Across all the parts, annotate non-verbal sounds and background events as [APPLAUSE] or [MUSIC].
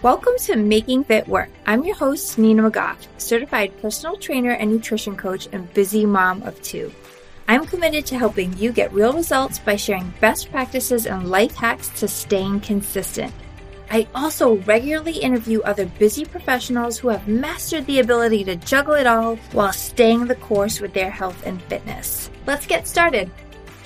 Welcome to Making Fit Work. I'm your host, Nina McGough, certified personal trainer and nutrition coach and busy mom of two. I'm committed to helping you get real results by sharing best practices and life hacks to staying consistent. I also regularly interview other busy professionals who have mastered the ability to juggle it all while staying the course with their health and fitness. Let's get started.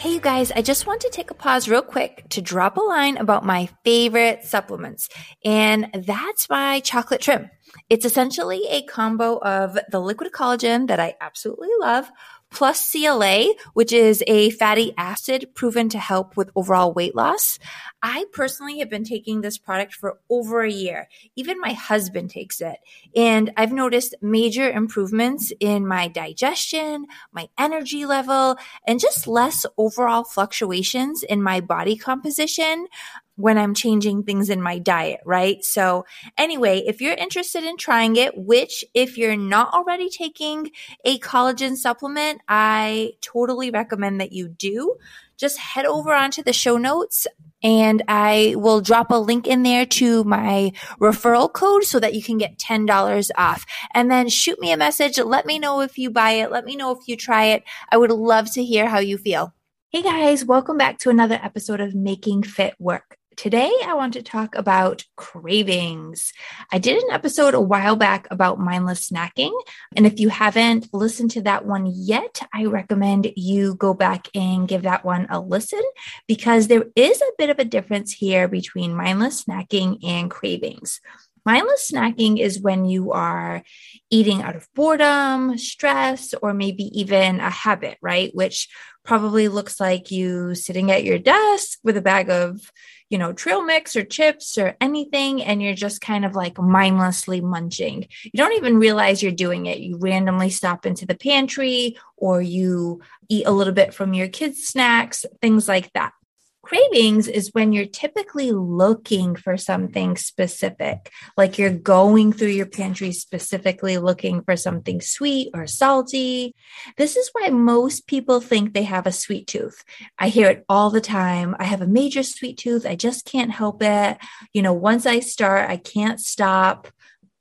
Hey, you guys, I just want to take a pause real quick to drop a line about my favorite supplements, and that's my chocolate trim. It's essentially a combo of the liquid collagen that I absolutely love plus CLA, which is a fatty acid proven to help with overall weight loss. I personally have been taking this product for over a year. Even my husband takes it. And I've noticed major improvements in my digestion, my energy level, and just less overall fluctuations in my body composition when I'm changing things in my diet, right? So anyway, if you're interested in trying it, which if you're not already taking a collagen supplement, I totally recommend that you do. Just head over onto the show notes and I will drop a link in there to my referral code so that you can get $10 off. And then shoot me a message. Let me know if you buy it. Let me know if you try it. I would love to hear how you feel. Hey guys, welcome back to another episode of Making Fit Work. Today, I want to talk about cravings. I did an episode a while back about mindless snacking. And if you haven't listened to that one yet, I recommend you go back and give that one a listen because there is a bit of a difference here between mindless snacking and cravings. Mindless snacking is when you are eating out of boredom, stress, or maybe even a habit, right? Which probably looks like you sitting at your desk with a bag of you know, trail mix or chips or anything, and you're just kind of like mindlessly munching. You don't even realize you're doing it. You randomly stop into the pantry or you eat a little bit from your kids' snacks, things like that. Cravings is when you're typically looking for something specific, like you're going through your pantry specifically looking for something sweet or salty. This is why most people think they have a sweet tooth. I hear it all the time. I have a major sweet tooth. I just can't help it. You know, once I start, I can't stop.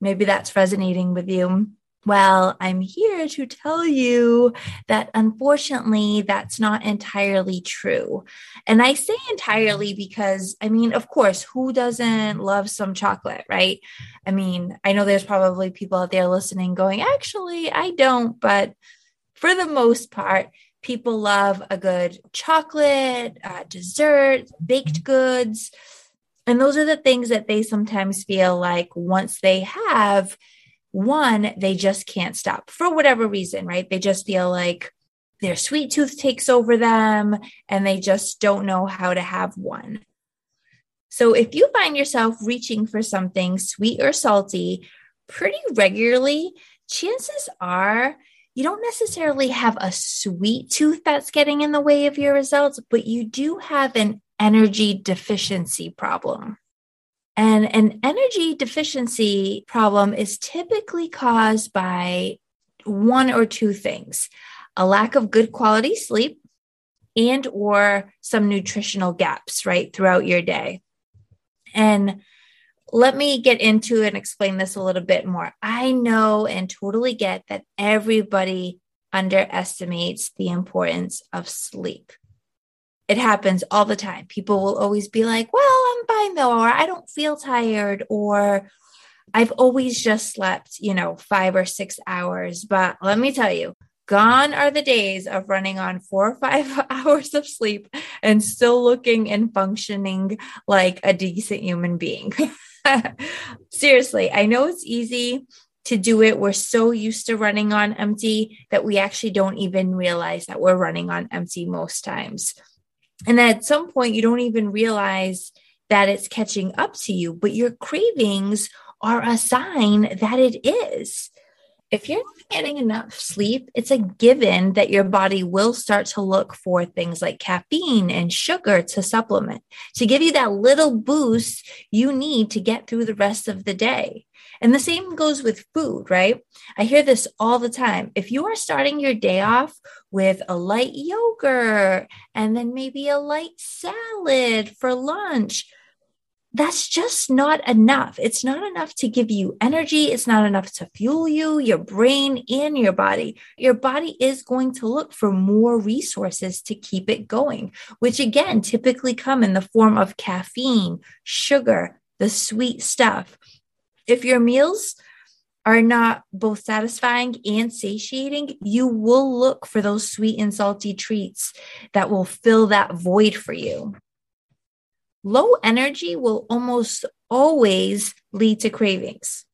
Maybe that's resonating with you. Well, I'm here to tell you that unfortunately, that's not entirely true. And I say entirely because, I mean, of course, who doesn't love some chocolate, right? I mean, I know there's probably people out there listening going, actually, I don't, but for the most part, people love a good chocolate, uh, dessert, baked goods. And those are the things that they sometimes feel like once they have, one, they just can't stop for whatever reason, right? They just feel like their sweet tooth takes over them and they just don't know how to have one. So if you find yourself reaching for something sweet or salty pretty regularly, chances are you don't necessarily have a sweet tooth that's getting in the way of your results, but you do have an energy deficiency problem. And an energy deficiency problem is typically caused by one or two things a lack of good quality sleep and or some nutritional gaps right throughout your day. And let me get into and explain this a little bit more. I know and totally get that everybody underestimates the importance of sleep it happens all the time. People will always be like, well, I'm fine though, or I don't feel tired, or I've always just slept, you know, five or six hours. But let me tell you, gone are the days of running on four or five [LAUGHS] hours of sleep and still looking and functioning like a decent human being. [LAUGHS] Seriously, I know it's easy to do it. We're so used to running on empty that we actually don't even realize that we're running on empty most times. And at some point, you don't even realize that it's catching up to you, but your cravings are a sign that it is. If you're not getting enough sleep, it's a given that your body will start to look for things like caffeine and sugar to supplement to give you that little boost you need to get through the rest of the day. And the same goes with food, right? I hear this all the time. If you are starting your day off with a light yogurt and then maybe a light salad for lunch, that's just not enough. It's not enough to give you energy. It's not enough to fuel you, your brain, and your body. Your body is going to look for more resources to keep it going, which again typically come in the form of caffeine, sugar, the sweet stuff. If your meals are not both satisfying and satiating, you will look for those sweet and salty treats that will fill that void for you. Low energy will almost always lead to cravings.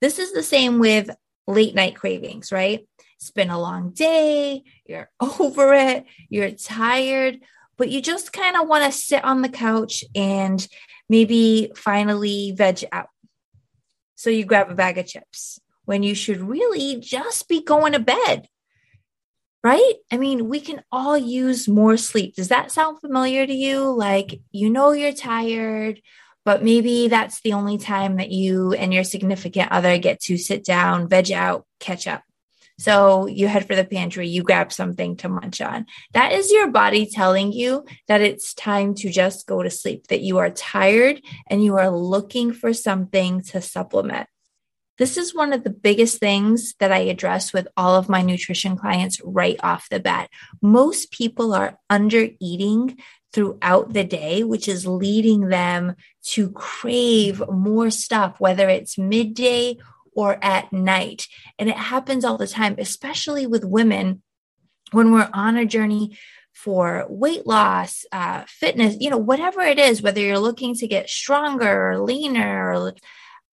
This is the same with late night cravings, right? It's been a long day, you're [LAUGHS] over it, you're tired, but you just kind of want to sit on the couch and maybe finally veg out. So you grab a bag of chips when you should really just be going to bed right? I mean, we can all use more sleep. Does that sound familiar to you? Like, you know, you're tired, but maybe that's the only time that you and your significant other get to sit down, veg out, catch up. So you head for the pantry, you grab something to munch on. That is your body telling you that it's time to just go to sleep, that you are tired and you are looking for something to supplement. This is one of the biggest things that I address with all of my nutrition clients right off the bat. Most people are under eating throughout the day, which is leading them to crave more stuff, whether it's midday or at night. And it happens all the time, especially with women when we're on a journey for weight loss, uh, fitness, you know, whatever it is, whether you're looking to get stronger or leaner or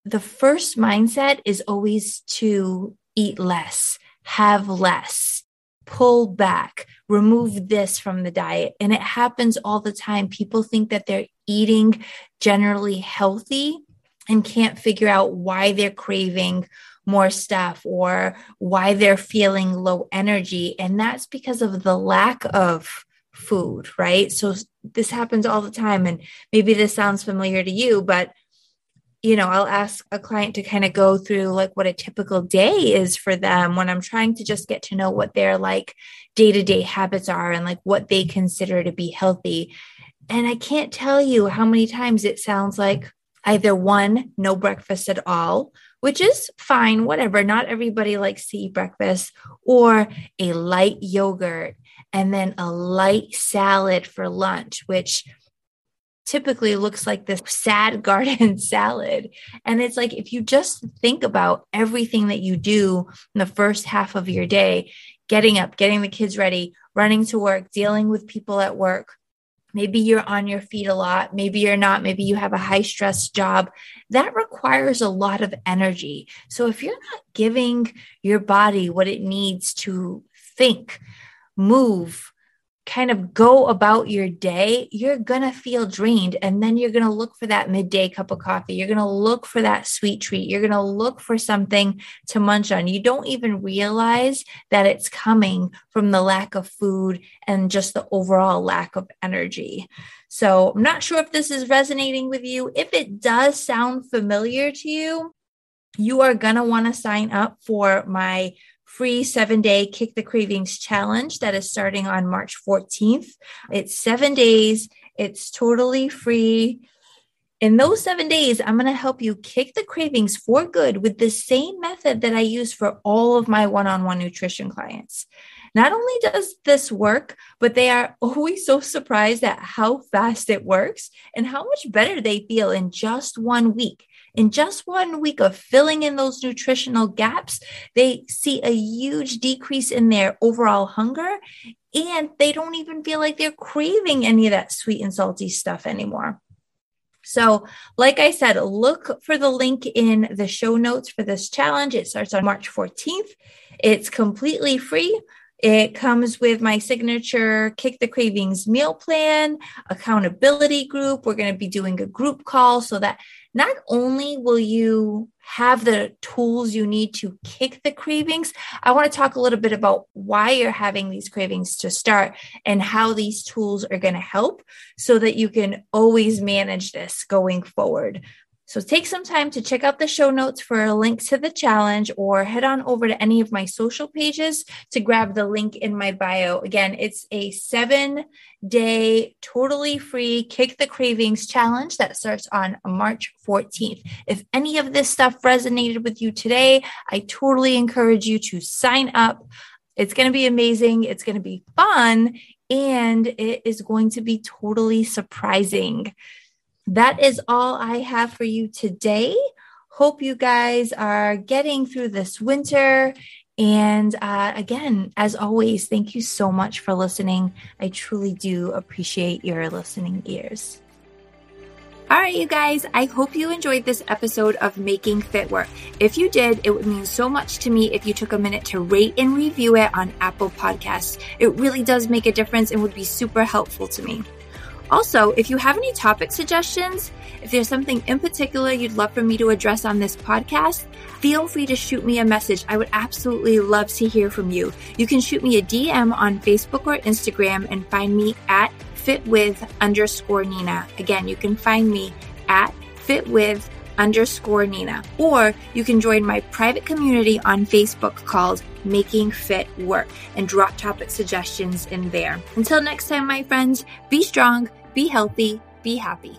the first mindset is always to eat less, have less, pull back, remove this from the diet. And it happens all the time. People think that they're eating generally healthy and can't figure out why they're craving more stuff or why they're feeling low energy. And that's because of the lack of food, right? So this happens all the time. And maybe this sounds familiar to you, but you know, I'll ask a client to kind of go through like what a typical day is for them when I'm trying to just get to know what their like day to day habits are and like what they consider to be healthy. And I can't tell you how many times it sounds like either one, no breakfast at all, which is fine, whatever. Not everybody likes to eat breakfast, or a light yogurt and then a light salad for lunch, which typically looks like this sad [LAUGHS] garden salad. And it's like, if you just think about everything that you do in the first half of your day, getting up, getting the kids ready, running to work, dealing with people at work, maybe you're on your feet a lot, maybe you're not, maybe you have a high stress job, that requires a lot of energy. So if you're not giving your body what it needs to think, move, kind of go about your day, you're going to feel drained. And then you're going to look for that midday cup of coffee. You're going to look for that sweet treat. You're going to look for something to munch on. You don't even realize that it's coming from the lack of food and just the overall lack of energy. So I'm not sure if this is resonating with you. If it does sound familiar to you, you are going to want to sign up for my free seven day Kick the Cravings challenge that is starting on March 14th. It's seven days, it's totally free. In those seven days, I'm going to help you kick the cravings for good with the same method that I use for all of my one on one nutrition clients. Not only does this work, but they are [LAUGHS] always so surprised at how fast it works and how much better they feel in just one week in just one week of filling in those nutritional gaps, they see a huge decrease in their overall hunger and they don't even feel like they're craving any of that sweet and salty stuff anymore. So, like I said, look for the link in the show notes for this challenge. It starts on March 14th. It's completely free. It comes with my signature Kick the Cravings meal plan, accountability group. We're going to be doing a group call so that not only will you have the tools you need to kick the cravings, I want to talk a little bit about why you're having these cravings to start and how these tools are going to help so that you can always manage this going forward. So take some time to check out the show notes for a link to the challenge or head on over to any of my social pages to grab the link in my bio. Again, it's a seven day, totally free Kick the Cravings challenge that starts on March 14th. If any of this stuff resonated with you today, I totally encourage you to sign up. It's going to be amazing. It's going to be fun and it is going to be totally surprising that is all I have for you today. Hope you guys are getting through this winter. And uh, again, as always, thank you so much for listening. I truly do appreciate your listening ears. All right, you guys, I hope you enjoyed this episode of Making Fit Work. If you did, it would mean so much to me if you took a minute to rate and review it on Apple Podcasts. It really does make a difference and would be super helpful to me. Also, if you have any topic suggestions, if there's something in particular you'd love for me to address on this podcast, feel free to shoot me a message. I would absolutely love to hear from you. You can shoot me a DM on Facebook or Instagram and find me at fitwith underscore Nina. Again, you can find me at fitwith underscore Nina. Or you can join my private community on Facebook called Making Fit Work and drop topic suggestions in there. Until next time, my friends, be strong, be healthy, be happy.